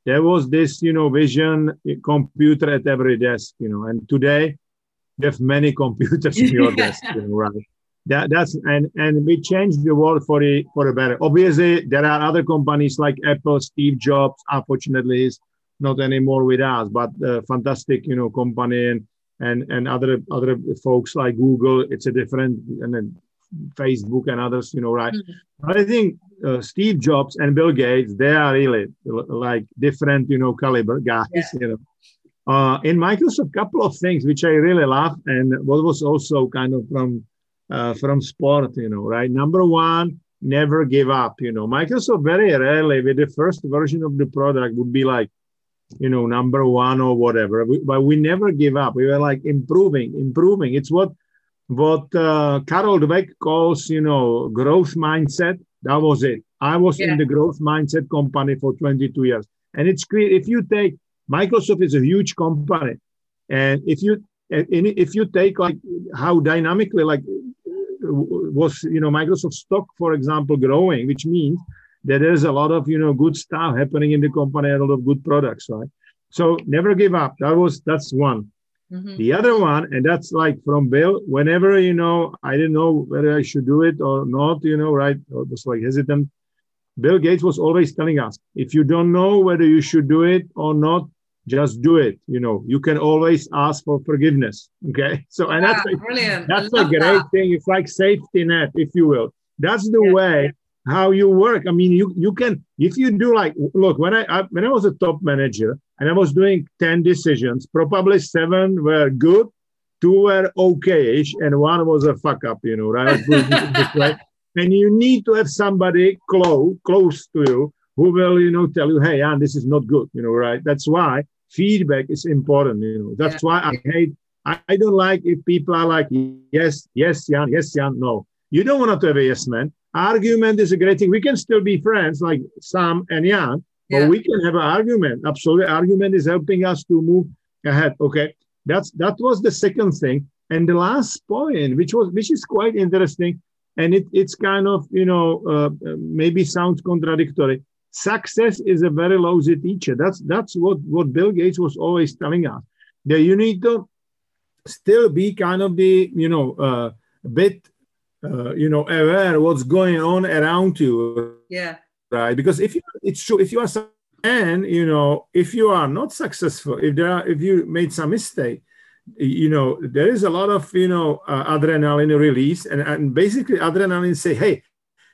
there was this, you know, vision eh, computer at every desk, you know, and today you have many computers in your desk, you know, right? That, that's and and we changed the world for the for the better. Obviously, there are other companies like Apple, Steve Jobs. Unfortunately, is not anymore with us, but a fantastic, you know, company and and and other other folks like Google. It's a different and Facebook and others, you know, right? Mm-hmm. I think uh, Steve Jobs and Bill Gates, they are really like different, you know, caliber guys, yeah. you know. Uh, in Microsoft, a couple of things which I really love, and what was also kind of from uh, from sport, you know, right? Number one, never give up. You know, Microsoft very rarely with the first version of the product would be like, you know, number one or whatever. We, but we never give up. We were like improving, improving. It's what what uh, Carol Dweck calls, you know, growth mindset. That was it. I was yeah. in the growth mindset company for 22 years. And it's clear if you take Microsoft is a huge company. And if you if you take like how dynamically like was you know Microsoft stock, for example, growing, which means that there's a lot of you know good stuff happening in the company, a lot of good products, right? So never give up. That was that's one. Mm-hmm. The other one, and that's like from Bill, whenever, you know, I didn't know whether I should do it or not, you know, right? I was like hesitant. Bill Gates was always telling us if you don't know whether you should do it or not, just do it. You know, you can always ask for forgiveness. Okay. So, and that's, a, brilliant. that's a great that. thing. It's like safety net, if you will. That's the yeah. way how you work. I mean, you you can if you do like look when I, I, when I was a top manager and I was doing ten decisions, probably seven were good, two were okayish, and one was a fuck up. You know, right? and you need to have somebody close close to you who will you know tell you, hey, Jan, this is not good. You know, right? That's why feedback is important. You know, that's yeah. why I hate. I, I don't like if people are like, yes, yes, Jan, yes, Jan. No, you don't want to have a yes man argument is a great thing. We can still be friends like Sam and Jan, yeah. but we can have an argument. Absolutely. Argument is helping us to move ahead. Okay. That's that was the second thing. And the last point, which was which is quite interesting, and it, it's kind of you know uh, maybe sounds contradictory. success is a very lousy teacher. That's that's what what Bill Gates was always telling us. That you need to still be kind of the you know uh, bit uh, you know aware what's going on around you. Yeah. Right. Because if you it's true if you are and you know if you are not successful if there are if you made some mistake you know there is a lot of you know uh, adrenaline release and, and basically adrenaline say hey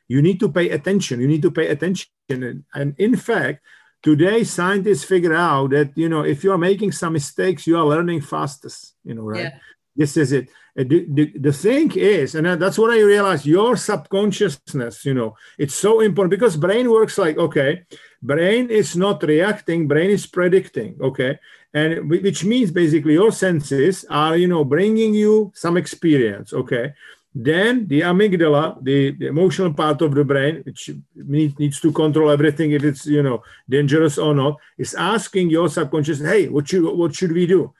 you need to pay attention you need to pay attention and, and in fact today scientists figure out that you know if you are making some mistakes you are learning fastest you know right yeah. this is it the, the, thing is and that's what i realized your subconsciousness you know it's so important because brain works like okay brain is not reacting brain is predicting okay? And which means basically your senses are you know bringing you some experience okay? Then the amygdala the, the emotional part of the brain which needs, needs to control everything if it's you know dangerous or not is asking your subconscious hey what should what should we do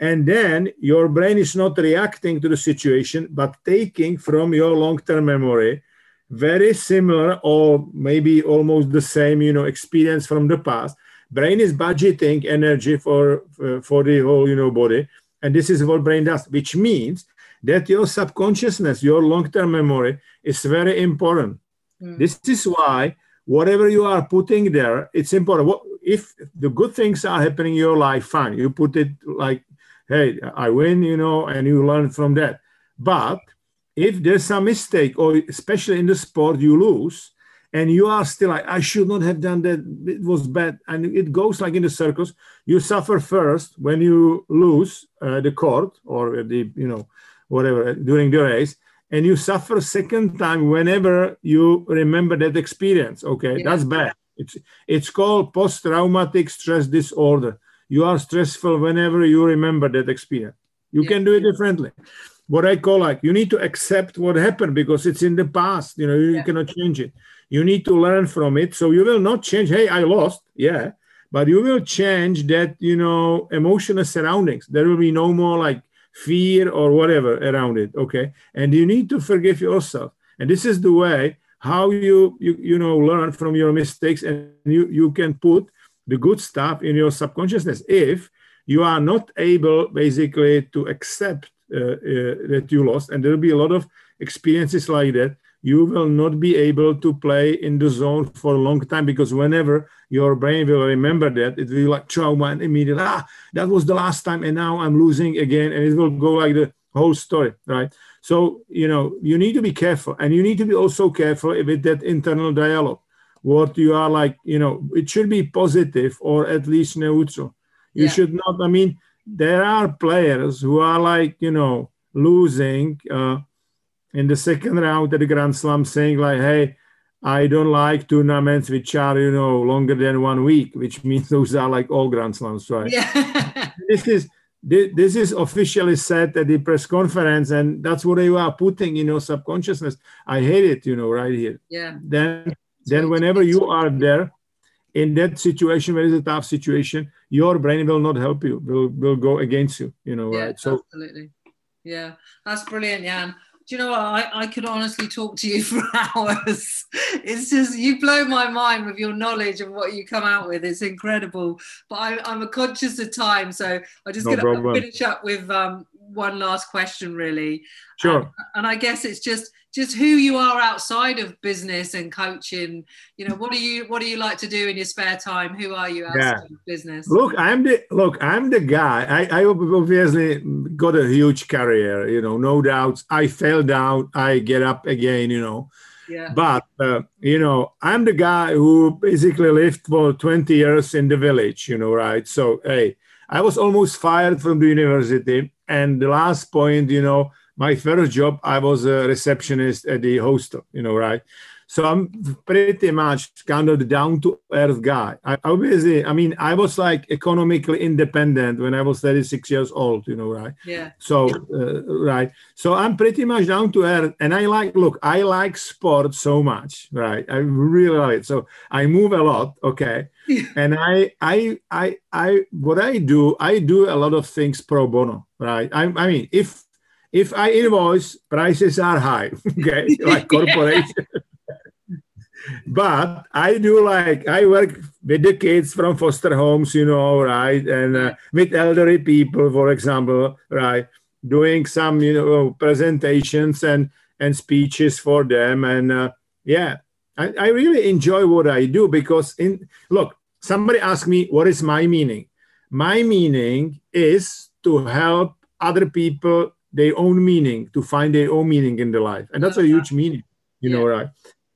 and then your brain is not reacting to the situation but taking from your long-term memory very similar or maybe almost the same you know experience from the past. Brain is budgeting energy for uh, for the whole you know body and this is what brain does which means that your subconsciousness your long-term memory is very important. Mm. this is why whatever you are putting there it's important. What, if the good things are happening in your life fine. You put it like hey i win you know and you learn from that but if there's some mistake, or especially in the sport, you lose, and you are still like, I should not have done that, it was bad. And it goes like in the circus. You suffer first when you lose uh, the court or the, you know, whatever during the race. And you suffer second time whenever you remember that experience. Okay, yeah. that's bad. It's it's called post-traumatic stress disorder. You are stressful whenever you remember that experience. You yeah. can do it differently what I call like you need to accept what happened because it's in the past. You know, you yeah. cannot change it. You need to learn from it. So you will not change, hey, I lost. Yeah. But you will change that, you know, emotional surroundings. There will be no more like fear or whatever around it. Okay. And you need to forgive yourself. And this is the way how you you, you know learn from your mistakes and you, you can put the good stuff in your subconsciousness if you are not able basically to accept uh, uh, that you lost. And there'll be a lot of experiences like that. You will not be able to play in the zone for a long time because whenever your brain will remember that, it will be like trauma and immediately, ah, that was the last time, and now I'm losing again, and it will go like the whole story, right? So, you know, you need to be careful, and you need to be also careful with that internal dialogue. What you are like, you know, it should be positive or at least neutral. You yeah. should not, I mean, there are players who are like you know losing uh, in the second round at the Grand Slam, saying like, "Hey, I don't like tournaments which are you know longer than one week," which means those are like all Grand Slams, right? Yeah. this is this is officially said at the press conference, and that's what you are putting in your subconsciousness. I hate it, you know, right here. Yeah. Then, then whenever you are there, in that situation where it's a tough situation your brain will not help you will will go against you you know yeah, right so absolutely. Yeah that's brilliant jan. Do you know what? I, I could honestly talk to you for hours. It's just you blow my mind with your knowledge and what you come out with. It's incredible. But I, am a conscious of time so I'm just no gonna finish up with um, one last question really. Sure. And i guess it's just just who you are outside of business and coaching you know what do you what do you like to do in your spare time who are you outside yeah. of business look i'm the look i'm the guy I, I obviously got a huge career you know no doubts i fell down i get up again you know yeah. But uh, you know, I'm the guy who basically lived for 20 years in the village. You know, right? So hey, I was almost fired from the university, and the last point, you know, my first job, I was a receptionist at the hostel, you know, right? So I'm pretty much kind of the down to earth guy. I obviously, I mean, I was like economically independent when I was 36 years old, you know, right? Yeah. So, uh, right. So I'm pretty much down to earth. And I like, look, I like sport so much, right? I really love it. So I move a lot, okay? and I, I, I, I, what I do, I do a lot of things pro bono, right? I, I mean, if, if I invoice, prices are high, okay, like corporation. but I do like I work with the kids from foster homes, you know, right, and uh, with elderly people, for example, right, doing some you know presentations and and speeches for them, and uh, yeah, I, I really enjoy what I do because in look, somebody asked me what is my meaning. My meaning is to help other people their own meaning to find their own meaning in their life, and that's a huge meaning, you yeah. know, right?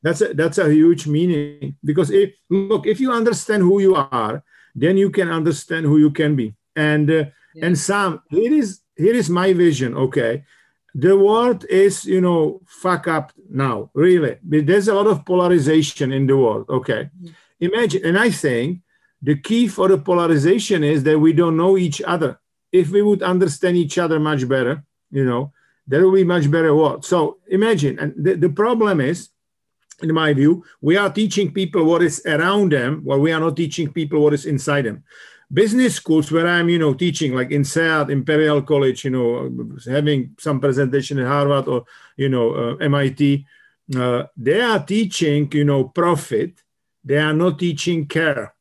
That's a, that's a huge meaning because if look, if you understand who you are, then you can understand who you can be. And uh, yeah. and Sam, here is here is my vision. Okay, the world is you know fuck up now. Really, there's a lot of polarization in the world. Okay, mm-hmm. imagine, and I think the key for the polarization is that we don't know each other. If we would understand each other much better, you know, that will be much better world. So imagine, and the, the problem is in my view, we are teaching people what is around them, while we are not teaching people what is inside them. Business schools where I'm, you know, teaching like INSEAD, Imperial College, you know, having some presentation at Harvard or, you know, uh, MIT, uh, they are teaching, you know, profit. They are not teaching care.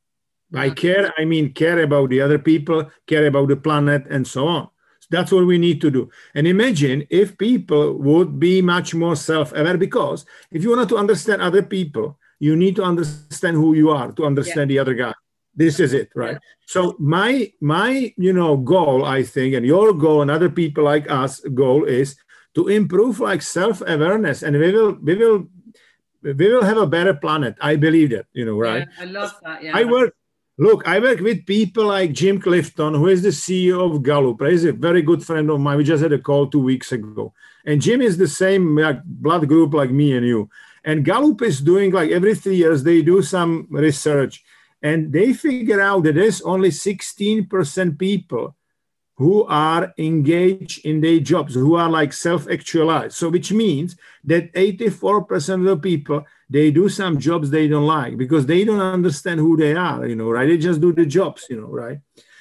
By care, I mean care about the other people, care about the planet, and so on. That's what we need to do. And imagine if people would be much more self aware, because if you want to understand other people, you need to understand who you are to understand yeah. the other guy. This is it, right? Yeah. So my my you know goal, I think, and your goal and other people like us goal is to improve like self awareness, and we will we will we will have a better planet. I believe that, you know, right? Yeah, I love that. Yeah. I work Look, I work with people like Jim Clifton, who is the CEO of Gallup. He's a very good friend of mine. We just had a call two weeks ago. And Jim is the same blood group like me and you. And Gallup is doing like every three years, they do some research and they figure out that there's only 16% people who are engaged in their jobs, who are like self-actualized. So which means that 84% of the people, they do some jobs they don't like because they don't understand who they are, you know, right? They just do the jobs, you know, right?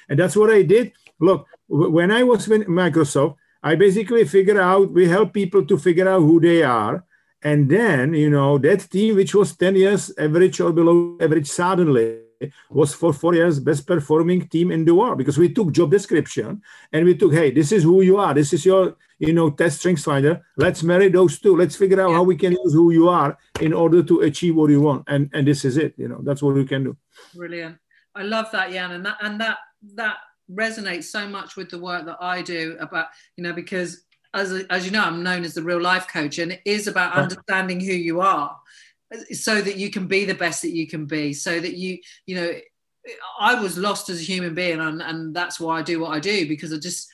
And that's what I did. Look, when I was with Microsoft, I basically figure out, we help people to figure out who they are. And then, you know, that team, which was 10 years average or below average, suddenly was for four years best performing team in the world because we took job description and we took, hey, this is who you are. This is your, you know, test strengths finder. Let's marry those two. Let's figure out yeah. how we can use who you are in order to achieve what you want. And and this is it. You know, that's what we can do. Brilliant. I love that, Jan, and that and that that resonates so much with the work that I do about, you know, because as, as you know, I'm known as the real life coach, and it is about understanding who you are so that you can be the best that you can be so that you you know i was lost as a human being and, and that's why i do what i do because i just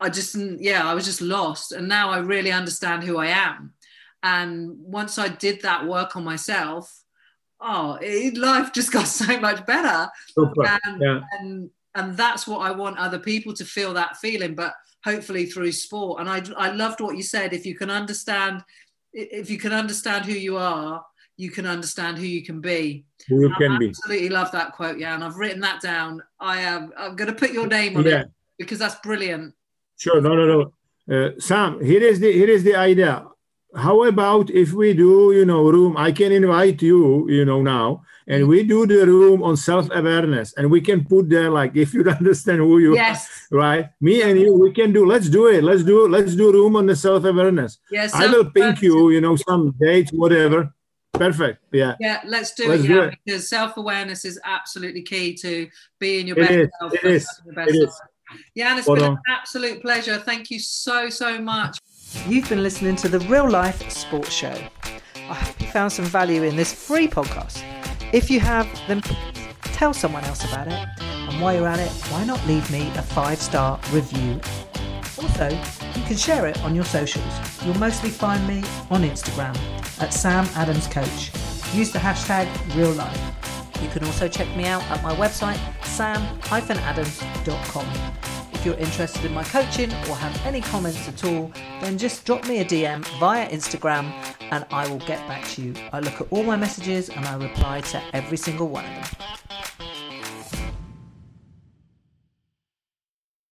i just yeah i was just lost. And now i really understand who i am. And once i did that work on myself oh it, life just got so much better. And, yeah. and and that's what i want other people to feel that feeling but hopefully through sport. And i i loved what you said if you can understand if you can understand who you are, you can understand who you can be. Who you can be. Absolutely love that quote, Jan. I've written that down. I am. I'm going to put your name on yeah. it because that's brilliant. Sure. No, no, no. Uh, Sam, here is the here is the idea. How about if we do, you know, room? I can invite you, you know, now and we do the room on self-awareness and we can put there like if you understand who you yes. are right me and you we can do let's do it let's do let's do room on the self-awareness yes i will pink you you know some dates whatever perfect yeah yeah let's do let's it, do it because self-awareness is absolutely key to being your it best is. self it is. It is. yeah it's been an absolute pleasure thank you so so much you've been listening to the real life sports show i hope you found some value in this free podcast if you have, then tell someone else about it. And while you're at it, why not leave me a five star review? Also, you can share it on your socials. You'll mostly find me on Instagram at Sam Adams Coach. Use the hashtag real life. You can also check me out at my website, sam-adams.com. You're interested in my coaching or have any comments at all, then just drop me a DM via Instagram and I will get back to you. I look at all my messages and I reply to every single one of them.